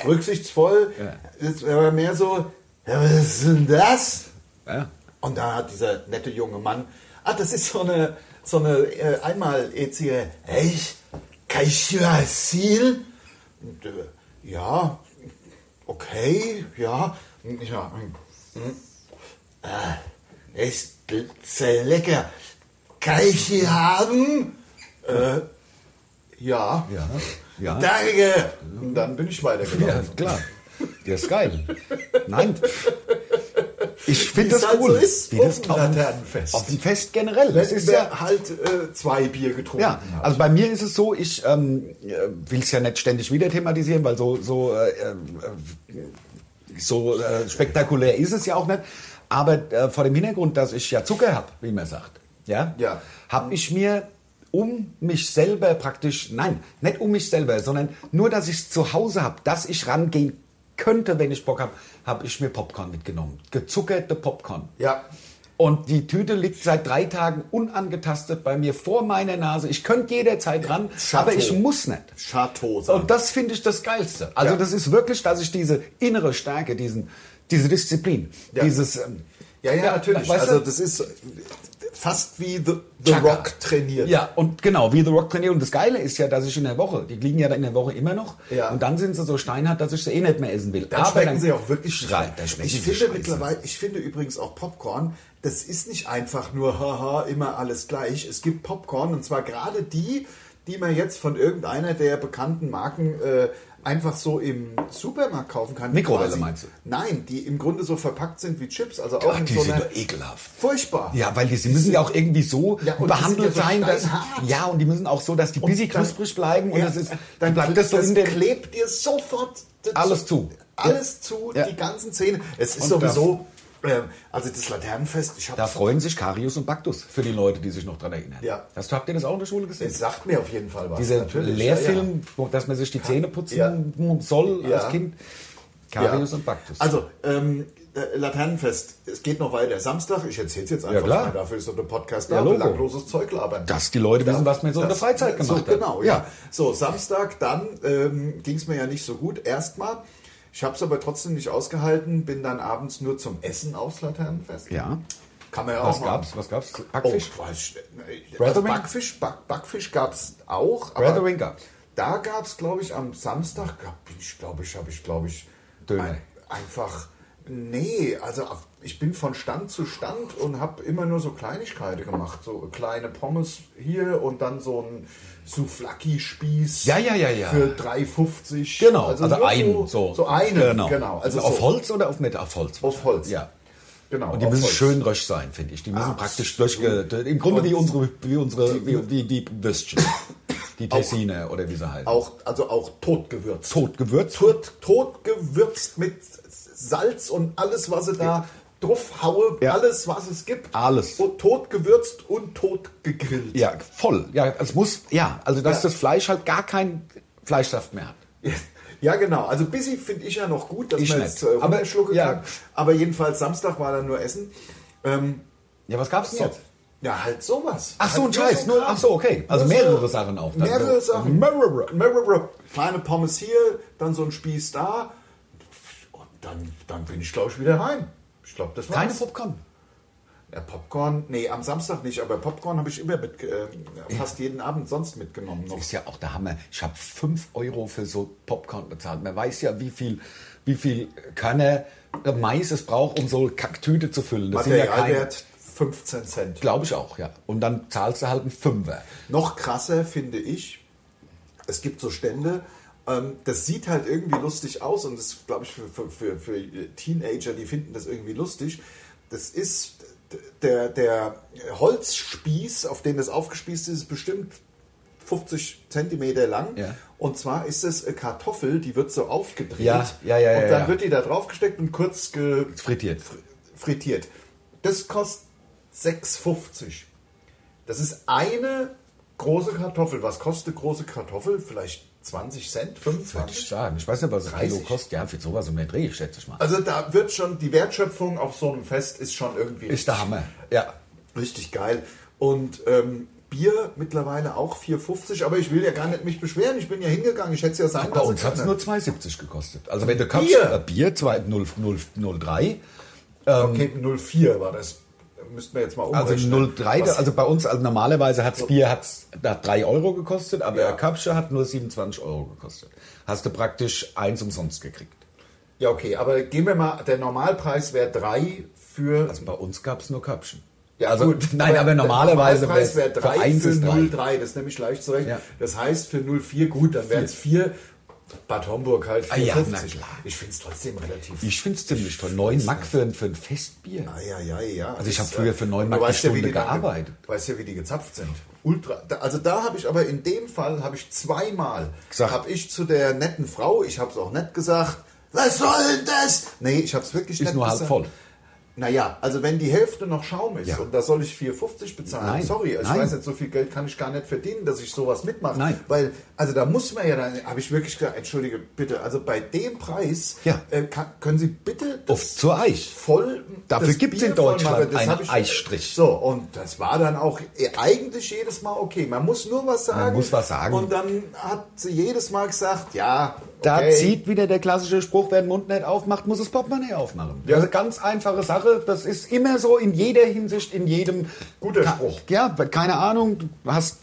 rücksichtsvoll. Ja. War mehr so, ja, was ist denn das? Ja. Und da hat dieser nette junge Mann, ah, das ist so eine, so eine äh, einmal e Echt? Kaischwasil? Und, äh, Ja, okay, ja. Und ich war, mm, äh, ist sehr lecker. Kaichi haben? Äh, ja. Ja, ja. Danke. Und dann bin ich Ja, weitergelaufen. klar. Der ist geil. Nein. Ich finde das halt cool. so ist Wie das auf dem Laternenfest. Auf dem Fest generell. Das ist ja. halt äh, zwei Bier getrunken Ja, hat. also bei mir ist es so, ich ähm, will es ja nicht ständig wieder thematisieren, weil so, so, äh, äh, so äh, spektakulär ist es ja auch nicht. Aber äh, vor dem Hintergrund, dass ich ja Zucker habe, wie man sagt, ja, Ja. habe ich mir um mich selber praktisch, nein, nicht um mich selber, sondern nur, dass ich es zu Hause habe, dass ich rangehen könnte, wenn ich Bock habe, habe ich mir Popcorn mitgenommen. Gezuckerte Popcorn. ja. Und die Tüte liegt seit drei Tagen unangetastet bei mir vor meiner Nase. Ich könnte jederzeit ran, Chateau. aber ich muss nicht. Chateau sagen. Und das finde ich das Geilste. Also Ja. das ist wirklich, dass ich diese innere Stärke, diesen, diese Disziplin, Ja. dieses... ähm, ja, ja, natürlich. weißt Also du? das ist fast wie The, The. Rock trainiert. Ja, und genau, wie The Rock trainiert. Und das Geile ist ja, dass ich in der Woche, die liegen ja in der Woche immer noch. Ja. Und dann sind sie so steinhart, dass ich sie eh nicht mehr essen will. Dann schmecken sie auch wirklich. Dann schmecken ich finde scheiße. mittlerweile, ich finde übrigens auch Popcorn, das ist nicht einfach nur haha, immer alles gleich. Es gibt Popcorn und zwar gerade die, die man jetzt von irgendeiner der bekannten Marken äh, einfach so im Supermarkt kaufen kann. Mikrowelle quasi- meinst du? Nein, die im Grunde so verpackt sind wie Chips, also auch Ach, in die so sind doch ekelhaft. furchtbar. Ja, weil die, sie müssen ja auch irgendwie so Ja, und behandelt ja so sein, dass, ja, und die müssen auch so, dass die Und dann- knusprig bleiben und Ja, das ist, dann bleibt das so das in der, klebt dir sofort Alles zu. Alles zu, die ganzen Zähne. Es ist Und sowieso, also das Laternenfest, ich habe da freuen sich Karius und Baktus für die Leute, die sich noch dran erinnern. Ja. Hast du, habt ihr das auch in der Schule gesehen? Es sagt mir auf jeden Fall was. Dieser natürlich. Lehrfilm, wo- dass man sich die Zähne putzen Ja. soll Ja. als Kind. Ja, ja. Karius und Baktus. Also, ähm, äh, Laternenfest, es geht noch weiter. Samstag, ich erzähle es jetzt einfach klar. mal, dafür ist doch der Podcast Ja, da, belangloses Zeug labern. Dass die Leute wissen, was man so in der Freizeit gemacht so, hat. Genau, ja. Ja. So, Samstag, dann ähm, ging es mir ja nicht so gut. Erstmal, ich habe es aber trotzdem nicht ausgehalten, bin dann abends nur zum Essen aufs Laternenfest. ja. Kann man ja Was auch gab's? Was gab's? Oh, Backfisch? ich weiß, also? Backfisch, Back, Backfisch gab es auch. aber gab's. Da gab es, glaube ich, am Samstag, glaub ich glaube ich, habe ich, glaube ich, Döner. ein, einfach, nee, also auf- ich bin von Stand zu Stand und habe immer nur so Kleinigkeiten gemacht. So kleine Pommes hier und dann so ein Souflaki-Spieß Ja, ja, ja, ja. für 3,50. Genau, also, nur ein, so. so. So einen, genau. genau. Also auf so. Holz oder auf Mitte? Auf Holz. Auf Holz. Ja. Genau, Und die auf müssen Holz. schön rösch sein, finde ich. Die müssen Absolut. praktisch durchge... Im Grunde wie unsere, wie unsere, wie, wie die Würstchen. Die Tessine oder wie sie heißen. Auch, also auch totgewürzt. Tot gewürzt. tot, tot gewürzt mit Salz und alles, was ich da drauf haue, Ja. alles, was es gibt. Alles. Und tot gewürzt und tot gegrillt. Ja, voll. Ja, es muss, ja, also dass Ja. das Fleisch halt gar keinen Fleischsaft mehr hat. Ja, genau. Also Busy finde ich ja noch gut, dass Ich man jetzt äh, Aber, runterschlucken ja. kann. Aber jedenfalls Samstag war dann nur Essen. Ähm, Ja, was gab's denn so. jetzt? Ja, halt sowas. Ach so, halt ein Scheiß. Nur, ach so, okay. Also mehrere Sachen auch. dann. Mehrere. Sachen. Mehrere. Mehrere. Kleine Pommes hier, dann so ein Spieß da. Dann, dann bin ich, glaube ich, wieder heim. Ich glaube, das war's. Keine Popcorn. Ja, Popcorn, nee, am Samstag nicht, aber Popcorn habe ich immer mit, äh, fast jeden Abend sonst mitgenommen. Noch. ist ja auch der Hammer. Ich habe 5 Euro für so Popcorn bezahlt. Man weiß ja, wie viel, wie viel Körner Mais es braucht, um so Kacktüte zu füllen. Das sind ja keine. Materialwert 15 Cent. Glaube ich auch, ja. Und dann zahlst du halt einen Fünfer. Noch krasser finde ich, es gibt so Stände, das sieht halt irgendwie lustig aus und das glaube ich für, für, für, Teenager, die finden das irgendwie lustig. Das ist der, der Holzspieß, auf den das aufgespießt ist, ist bestimmt 50 Zentimeter lang. Ja. Und zwar ist es eine Kartoffel, die wird so aufgedreht. Ja, ja, ja, Und ja, dann ja. wird die da draufgesteckt und kurz Frittiert. frittiert. Das kostet 6,50. Das ist eine große Kartoffel. Was kostet große Kartoffel? Vielleicht 20 Cent, Würde ich 25? sagen. Ich weiß nicht, was ein Kilo 30. kostet. Ja, für sowas um den Dreh, schätze ich mal. Also da wird schon, die Wertschöpfung auf so einem Fest ist schon irgendwie Ist der Hammer. Ja. richtig geil. Und ähm, Bier mittlerweile auch 4,50, aber ich will ja gar nicht mich beschweren. Ich bin ja hingegangen, ich hätte es ja sein Bei uns lassen hat es nur 2,70 gekostet. Also wenn du kannst, Bier? äh, Bier 2, 0, 0, 03, Okay, 04 war das. Müssten wir jetzt mal Also umrechnen. 0,3, Was- also bei uns, also normalerweise hat's Bier hat's, hat 3 Euro gekostet, aber Ja. der Kapsche hat nur 27 Euro gekostet. Hast du praktisch eins umsonst gekriegt. Ja, okay, aber gehen wir mal, der Normalpreis wäre 3 für... Also bei uns gab's nur Kapschen. Ja, also, gut, nein, aber, normalerweise wäre wär's- 3 für für ist drei. 0,3. Das ist nämlich leicht zurecht. Ja. Das heißt, für 0,4 gut, dann wären es 4. Bad Homburg halt Ah ja, 4,50. na klar. ich finde es trotzdem relativ... Ich find's ziemlich toll. 9 Mark für, ein- für ein Festbier. Ah, ja, ja, ja. Also ich Das, hab früher für äh, neun du Mark ja, wie Stunde ge- gearbeitet. Du weißt ja, wie die gezapft sind. Ultra. Also da habe ich aber in dem Fall habe ich zweimal Gesagt. habe ich zu der netten Frau, ich habe es auch nett gesagt, was soll denn das? Nee, ich habe es wirklich Ist nett nur halb gesagt. voll. Naja, also wenn die Hälfte noch Schaum ist Ja. und da soll ich 4,50 bezahlen, Nein. sorry, ich Nein. weiß nicht, so viel Geld kann ich gar nicht verdienen, dass ich sowas mitmache. Nein. Weil, also da muss man ja dann, habe ich wirklich gesagt, entschuldige bitte, also bei dem Preis Ja. äh, kann, können Sie bitte das Auf zur Eich. voll. Dafür gibt's Bier in Deutschland einen ich- Eichstrich. So, und das war dann auch äh, eigentlich jedes Mal okay. Man muss nur was sagen. muss was sagen. Und dann hat sie jedes Mal gesagt, ja, Da okay. zieht wieder der klassische Spruch, wer den Mund nicht aufmacht, muss das Portemonnaie aufmachen. Ja. Also ganz einfache Sache. Das ist immer so in jeder Hinsicht, in jedem. Guter Spruch. Ja, keine Ahnung, du hast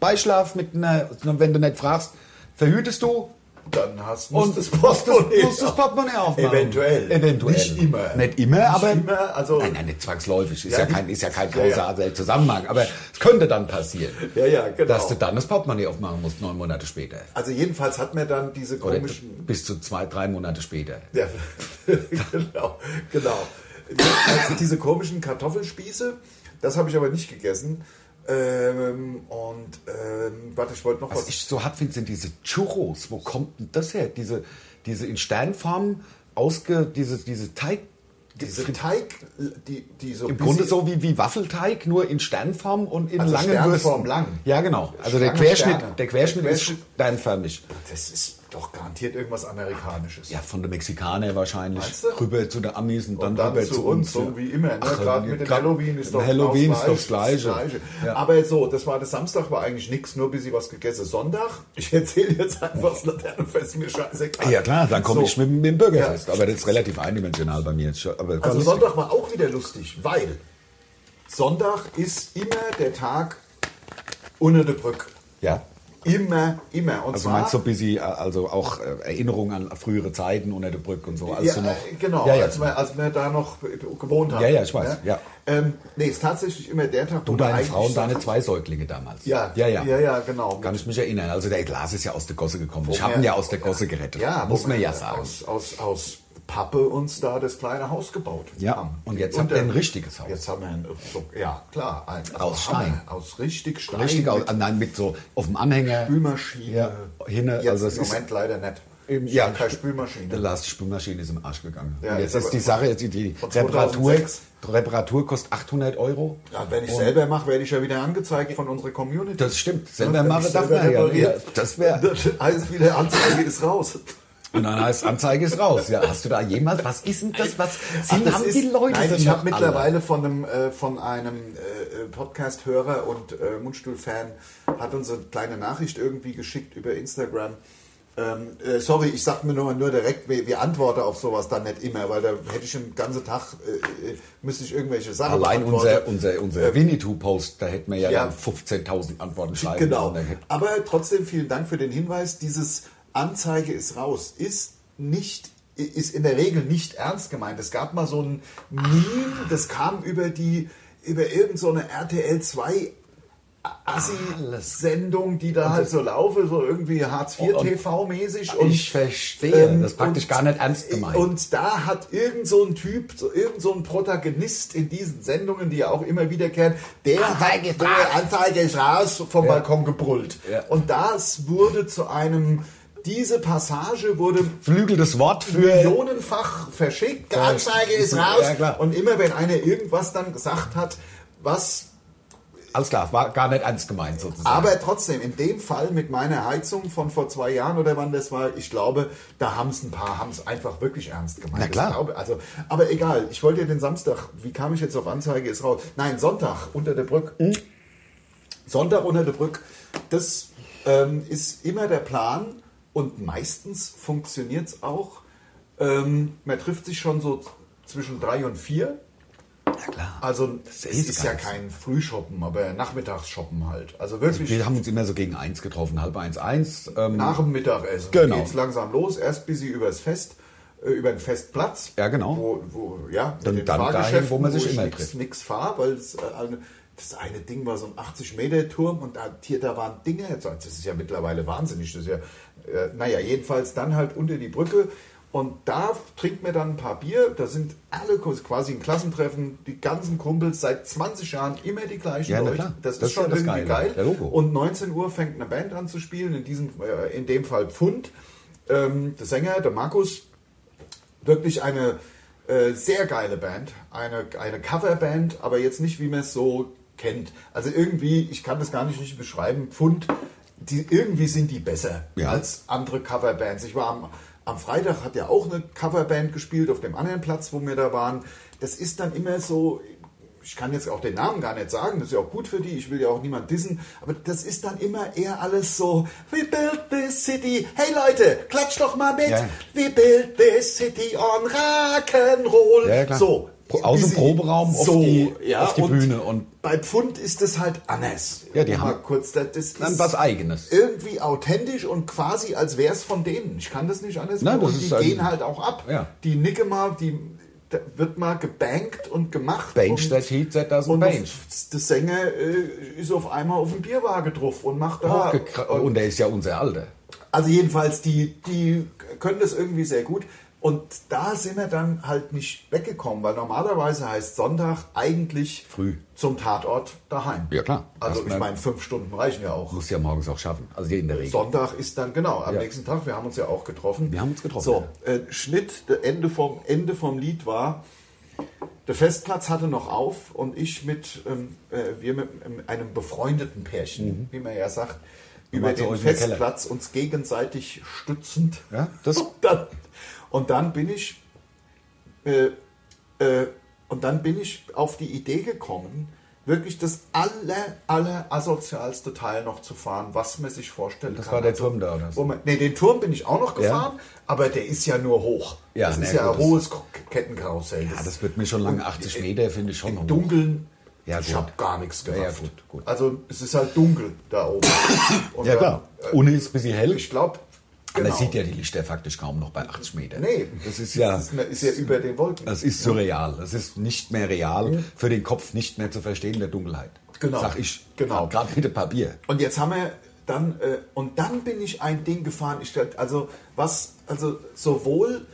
Beischlaf mit einer, wenn du nicht fragst, verhütest du? Dann hast musst das Portemonnaie musst das Portemonnaie aufmachen. Eventuell. Eventuell. Nicht immer. Nicht immer, Nicht aber. immer, also- nein, nein, nicht zwangsläufig. Ist Ja, ja, kein, ist ja kein Ja, ja. großer Zusammenhang. Aber es könnte dann passieren. Ja, ja, genau. Dass du dann das Portemonnaie aufmachen musst, neun Monate später. Also jedenfalls hat mir dann diese Oder komischen... bis zu zwei, drei Monate später. Ja, genau, genau. Also diese komischen Kartoffelspieße, das habe ich aber nicht gegessen. Ähm, und ähm, warte, ich wollte noch Was was. ich so hart finde, sind diese Churros. Wo kommt denn das her? Diese, diese in Sternform ausge, diese, diese Teig. diese Teig, die, die so Im Grunde so wie, wie Waffelteig, nur in Sternform und in Also langen Sternform Würsten. lang. Ja, genau. Also der Querschnitt, der Querschnitt Der ist Querschnitt- sternförmig. Das ist doch garantiert irgendwas Amerikanisches. Ja, von den Mexikanern wahrscheinlich. Meinst du? Rüber zu den Amis und dann, Und dann rüber zu uns, so wie immer. Ne? Ach, Gerade mit dem Halloween ist doch Halloween ist doch das Gleiche. Ja. Aber so, das war das Samstag, war eigentlich nichts, nur bis ich was gegessen. Sonntag, ich erzähle jetzt einfach das Laternenfest, mir scheißegal. Ja klar, dann komme So. ich mit, mit dem Bürgerfest. Aber das ist relativ eindimensional bei mir. jetzt. Aber Also lustig. Sonntag war auch wieder lustig, weil Sonntag ist immer der Tag unter der Brücke. Ja. Immer, immer. Und Also zwar, meinst du busy, also auch äh, Erinnerungen an frühere Zeiten unter der Brücke und so, als ja, noch. äh, genau, Ja, ja. Als, wir, als wir da noch gewohnt haben. Ja, ja, ich weiß, ja. Ähm, nee, ist tatsächlich immer der Tag, Du, deine Frau und deine zwei Säuglinge damals. Ja, ja, ja. ja, ja, genau. Kann ich mich erinnern. Also der Glas ist ja aus der Gosse gekommen. Ich Wo habe wir- ihn ja aus der Gosse gerettet. Ja, muss man ja sagen. Aus, aus, aus Pappe uns da das kleine Haus gebaut Ja, haben. und jetzt habt ihr ein richtiges Haus. Jetzt haben wir ein, so, ja klar, ein, also Aus Hammer, Stein. Aus richtig Stein. Richtig, aus, ah, nein, mit so auf dem Anhänger. Spülmaschine. Ja, hinne, Jetzt also im Moment leider nicht. Eben, ja, keine Spülmaschine. Der Last Spülmaschine ist im Arsch gegangen. Ja, und jetzt ist die Sache, die, die Reparatur, 2006. Reparatur kostet 800 Euro. Ja, wenn ich Und selber mache, werde ich ja wieder angezeigt von unserer Community. Das stimmt. Selber ich darf man ja. das wäre. Heißt wieder, Anzeige ist raus. Und dann heißt Anzeige ist raus. Ja, hast du da jemals? Was ist denn das? Was Ach, sind, das haben ist- die Leute? Nein, ich habe mittlerweile von einem, äh, von einem äh, Podcast-Hörer und äh, Mundstuhl-Fan hat uns eine kleine Nachricht irgendwie geschickt über Instagram. Ähm, äh, sorry, ich sag mir nur, nur direkt, wir, wir antworten auf sowas dann nicht immer, weil da hätte ich den ganzen Tag, äh, äh, müsste ich irgendwelche Sachen Allein unser, unser, unser Winnetou-Post, da hätten wir ja, Ja. dann 15.000 Antworten schreiben Genau. Aber trotzdem vielen Dank für den Hinweis. Dieses Anzeige ist raus ist nicht ist in der Regel nicht ernst gemeint. Es gab mal so ein Meme, das kam über die über irgendeine so eine RTL 2 Assi-Sendung, die da halt so laufe, so irgendwie Hartz IV Und- TV-mäßig. Ich verstehe, ähm, das ist praktisch und- gar nicht ernst gemeint. Und da hat irgend so ein Typ, so irgend so ein Protagonist in diesen Sendungen, die ja auch immer wiederkehren, der Anzeige hat der raus. Anzeige ist raus vom Ja. Balkon gebrüllt. Ja. Und das wurde zu einem, diese Passage wurde Flügeltes Wort für. millionenfach verschickt. Ja. Anzeige ist Ja, raus. klar. Und immer wenn einer irgendwas dann gesagt hat, was Alles klar, war gar nicht ernst gemeint sozusagen. aber trotzdem, in dem Fall mit meiner Heizung von vor zwei Jahren oder wann das war, ich glaube, da haben es ein paar, haben es einfach wirklich ernst gemeint. Na klar. Glaube, also, aber egal, ich wollte ja den Samstag, wie kam ich jetzt auf Anzeige, ist raus. Nein, Sonntag unter der Brücke. Hm? Sonntag unter der Brücke, das ähm, ist immer der Plan und meistens funktioniert es auch. Ähm, man trifft sich schon so zwischen drei und vier. Ja, klar. Also Das es ist ist ja kein Frühshoppen, aber Nachmittagsshoppen halt. Also wirklich Wir haben uns immer so gegen eins getroffen, halb eins, eins. Ähm, nach dem Mittagessen Genau. geht's langsam los. Erst bis sie übers Fest, äh, über den Festplatz. Ja, genau. Wo, wo, ja, Dann- dann dahin, wo man sich ich immer trifft. nix fahre, weil das, äh, das eine Ding war so ein 80 Meter Turm und da, hier, da waren Dinge, das ist ja mittlerweile wahnsinnig, das ist ja, äh, naja, jedenfalls dann halt unter die Brücke und da trinkt mir dann ein paar Bier, da sind alle quasi ein Klassentreffen, die ganzen Kumpels seit 20 Jahren immer die gleichen Ja, Leute. Das, Das ist schon ja irgendwie Geile. geil. Logo. Und 19 Uhr fängt eine Band an zu spielen, in, diesem, äh, in dem Fall Pfund. Ähm, der Sänger, der Markus, wirklich eine äh, sehr geile Band, eine, eine Coverband, aber jetzt nicht, wie man es so kennt. Also irgendwie, ich kann das gar nicht richtig beschreiben, Pfund, die, irgendwie sind die besser Ja. als andere Coverbands. Ich war am, am Freitag, hat ja auch eine Coverband gespielt auf dem anderen Platz, wo wir da waren. Das ist dann immer so, ich kann jetzt auch den Namen gar nicht sagen, das ist ja auch gut für die, ich will ja auch niemand dissen, aber das ist dann immer eher alles so, we built this city, hey Leute, klatscht doch mal mit, Ja. we built this city on Rock'n'Roll. Ja. So. Aus dem. Proberaum auf die- auf die Bühne und- bei Pfund ist es halt anders. Ja, die haben kurz, das, das dann was Eigenes. irgendwie authentisch und quasi als wäre es von denen. Ich kann das nicht anders Nein, das und die gehen halt auch ab. Ja. Die nicke mal, die da wird mal gebankt und gemacht. Bench und, that heat, that doesn't und bench. der Sänger äh, ist auf einmal auf dem Bierwagen drauf und macht da. Hochgekra- Und der ist ja unser Alter. Also jedenfalls, die, die können das irgendwie sehr gut. Und da sind wir dann halt nicht weggekommen, weil normalerweise heißt Sonntag eigentlich Früh. zum Tatort daheim. Ja, klar. Also ich meine, fünf Stunden reichen ja auch. Muss ja morgens auch schaffen. Also in der Regel. Sonntag ist dann genau am Ja. nächsten Tag. Wir haben uns ja auch getroffen. Wir haben uns getroffen, So, äh, Schnitt, der Ende vom Ende vom Lied war. Der Festplatz hatte noch auf und ich mit ähm, äh, wir mit ähm, einem befreundeten Pärchen, wie man ja sagt, über den. Festplatz uns gegenseitig stützend. Ja, das- dann, und dann bin ich äh, äh, und dann bin ich auf die Idee gekommen, wirklich das aller, aller asozialste Teil noch zu fahren, was man sich vorstellen Das kann. war der Turm da, oder so? Wo man, nee, den Turm bin ich auch noch gefahren, aber der ist ja nur hoch. Ja, das na ist ja gut, ein das- hohes Kettenkarussell. Ja, das wird mir schon lange 80 Meter, finde ich schon. Im hoch. Dunkeln, Ja, ich habe gar nichts Ja, gerafft. ja, gut, gut. Also es ist halt dunkel da oben. Und Ja, klar. äh, Ohne ist ein bisschen hell. Ich glaube, Aber Man sieht ja die Lichter faktisch kaum noch bei 80 Metern. Nee, Das ist ja, das ist, ja über den Wolken. das ist surreal. Das ist nicht mehr real, für den Kopf nicht mehr zu verstehen in der Dunkelheit. Genau. Sag ich. Genau. Gerade mit dem Papier. Und jetzt haben wir dann, äh, und dann bin ich ein Ding gefahren. Ich stell, also, was, also sowohl,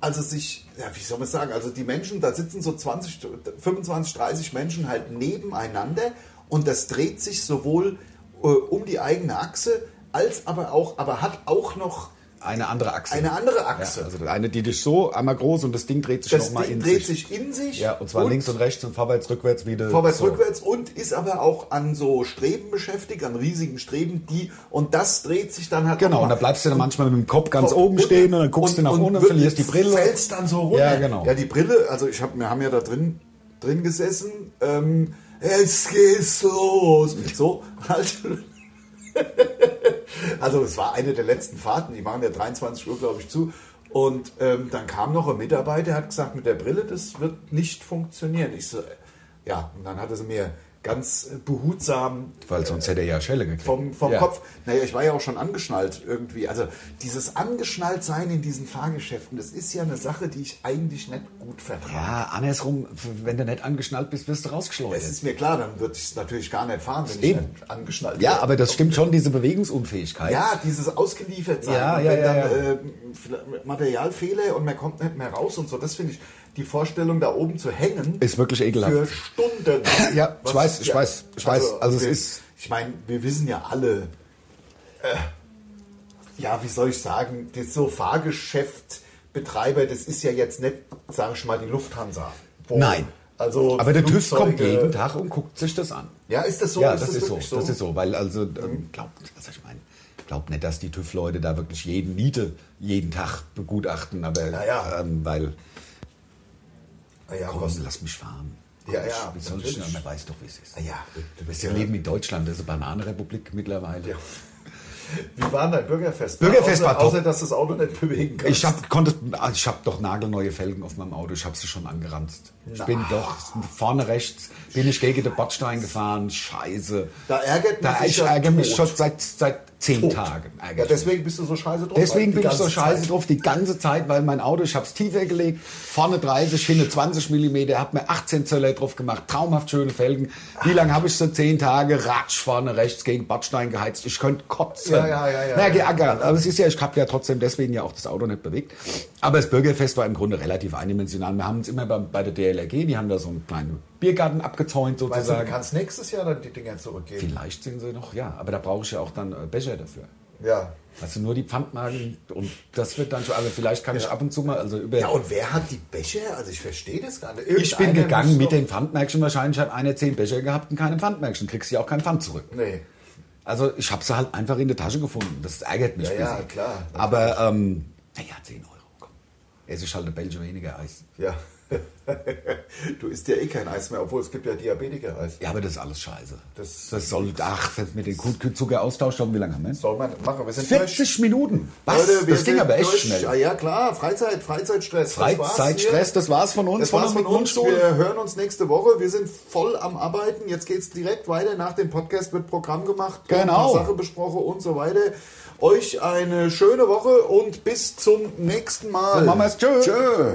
also sich, ja, wie soll man sagen, also die Menschen, da sitzen so 20, 25, 30 Menschen halt nebeneinander und das dreht sich sowohl äh, um die eigene Achse, als aber auch, aber hat auch noch Eine andere Achse. eine andere Achse. Ja, also eine, die dich so einmal groß und das Ding dreht sich nochmal in dreht sich. sich in sich. Ja, und zwar links und rechts und vorwärts, rückwärts wieder. Vorwärts, so. rückwärts und ist aber auch an so Streben beschäftigt, an riesigen Streben, die und das dreht sich dann halt Genau, und da bleibst du dann manchmal mit dem Kopf ganz Kopf oben stehen und dann guckst du nach unten und verlierst die Brille. Fällst dann so runter. Ja, genau. Ja, die Brille, also ich hab, wir haben ja da drin, drin gesessen. Ähm, es geht los. So, halt. also es war eine der letzten Fahrten, die machen ja 23 Uhr, glaube ich, zu. Und ähm, dann kam noch ein Mitarbeiter, der hat gesagt, mit der Brille, das wird nicht funktionieren. Ich so, ja, und dann hat er sie mir ganz behutsam Weil sonst hätte er ja Schelle gekriegt. vom, vom ja. Kopf. Naja, ich war ja auch schon angeschnallt irgendwie. Also dieses Angeschnallt-Sein in diesen Fahrgeschäften, das ist ja eine Sache, die ich eigentlich nicht gut vertrage. Ja, andersrum, wenn du nicht angeschnallt bist, wirst du Es rausgeschleudert. ist mir klar, dann würde ich es natürlich gar nicht fahren, wenn Eben. ich nicht angeschnallt Ja, wäre. aber das stimmt schon, diese Bewegungsunfähigkeit. Ja, dieses Ausgeliefertsein. Ja, ja, wenn ja, dann ja. Äh, Materialfehler und man kommt nicht mehr raus und so. Das finde ich, die Vorstellung, da oben zu hängen. Ist wirklich ekelhaft. Für Stunden. Ja, ich weiß, ich weiß, ich weiß. Also es wir, ist- Ich meine, wir wissen ja alle, äh, ja, wie soll ich sagen, das so Fahrgeschäftbetreiber, das ist ja jetzt nicht, sage ich mal, die Lufthansa. Wo- Nein. Also Aber der TÜV kommt jeden Tag und guckt sich das an. Ja, ist das so? ja, das, ist so, wirklich Das ist so, weil also ähm, glaubt, also ich meine, glaubt nicht, dass die TÜV-Leute da wirklich jeden Miete jeden Tag begutachten, aber Ja, ja. Ähm, weil ja, komm, was, lass mich fahren. Ja, ja, ich, natürlich. man weiß doch, wie es ist. ah ja, du bist Wir leben in Deutschland, das ist eine Bananenrepublik mittlerweile. Ja. Wie war denn dein Bürgerfest? Bürgerfest außer, war top. Außer, dass das Auto nicht bewegen kannst. Ich hab, konnte, also ich habe doch nagelneue Felgen auf meinem Auto. Ich habe sie schon angeranzt. Ich bin doch vorne rechts, bin ich gegen den Bordstein gefahren. Scheiße. Da ärgert man Da, sich ich ja ärgere mich schon seit, seit zehn Tot. Tagen. Ja, deswegen bist du so scheiße drauf. Deswegen bin ich so scheiße Zeit. drauf die ganze Zeit, weil mein Auto, ich habe es tiefer gelegt, vorne 30, hinten 20 mm, habe mir 18 Zöller drauf gemacht, traumhaft schöne Felgen. Wie lange habe ich so 10 Tage Ratsch vorne rechts gegen Bordstein geheizt? Ich könnte kotzen. Ja, ja, ja, ja, Na, geärgert. Aber es ist ja, ich habe ja trotzdem deswegen ja auch das Auto nicht bewegt. Aber das Bürgerfest war im Grunde relativ eindimensional. Wir haben uns immer bei, bei der DLRG, die haben da so einen kleinen Biergarten abgezäunt Weißt du, du sozusagen. kannst nächstes Jahr dann die Dinger zurückgeben. Vielleicht sind sie noch, ja. Aber da brauche ich ja auch dann äh, Becher dafür. Ja. Also nur die Pfandmarken und das wird dann schon, also vielleicht kann ich ab und zu mal, also über. Ja, und wer hat die Becher? Also ich verstehe das gar nicht. ich bin gegangen mit den Pfandmärkchen, wahrscheinlich hat einer zehn Becher gehabt und keine Pfandmärkchen, kriegst du ja auch kein Pfand zurück. Nee. Also ich habe sie halt einfach in der Tasche gefunden, das ärgert mich. Ja, ja, klar. Aber, ähm, naja, 10 Euro, komm. Es ist halt ein Belgier weniger Eis. Ja. du isst ja eh kein Eis mehr, obwohl es gibt ja Diabetiker-Eis. Ja, aber das ist alles scheiße. Das- Das, soll, ach, das mit den Zucker austauschen, wie lange haben wir? Soll man machen. Wir sind durch. 40 Minuten. Was? Leute, das ging aber echt durch. schnell. Ja, ja, klar. Freizeit, Freizeitstress. Das war's Freizeitstress, hier. das war's von uns. Das war's von und mit uns. Mundstuhl. Wir hören uns nächste Woche. Wir sind voll am Arbeiten. Jetzt geht's direkt weiter. Nach dem Podcast wird Programm gemacht. Genau. Sache besprochen und so weiter. Euch eine schöne Woche und bis zum nächsten Mal. So machen wir's. Tschö. Tschö.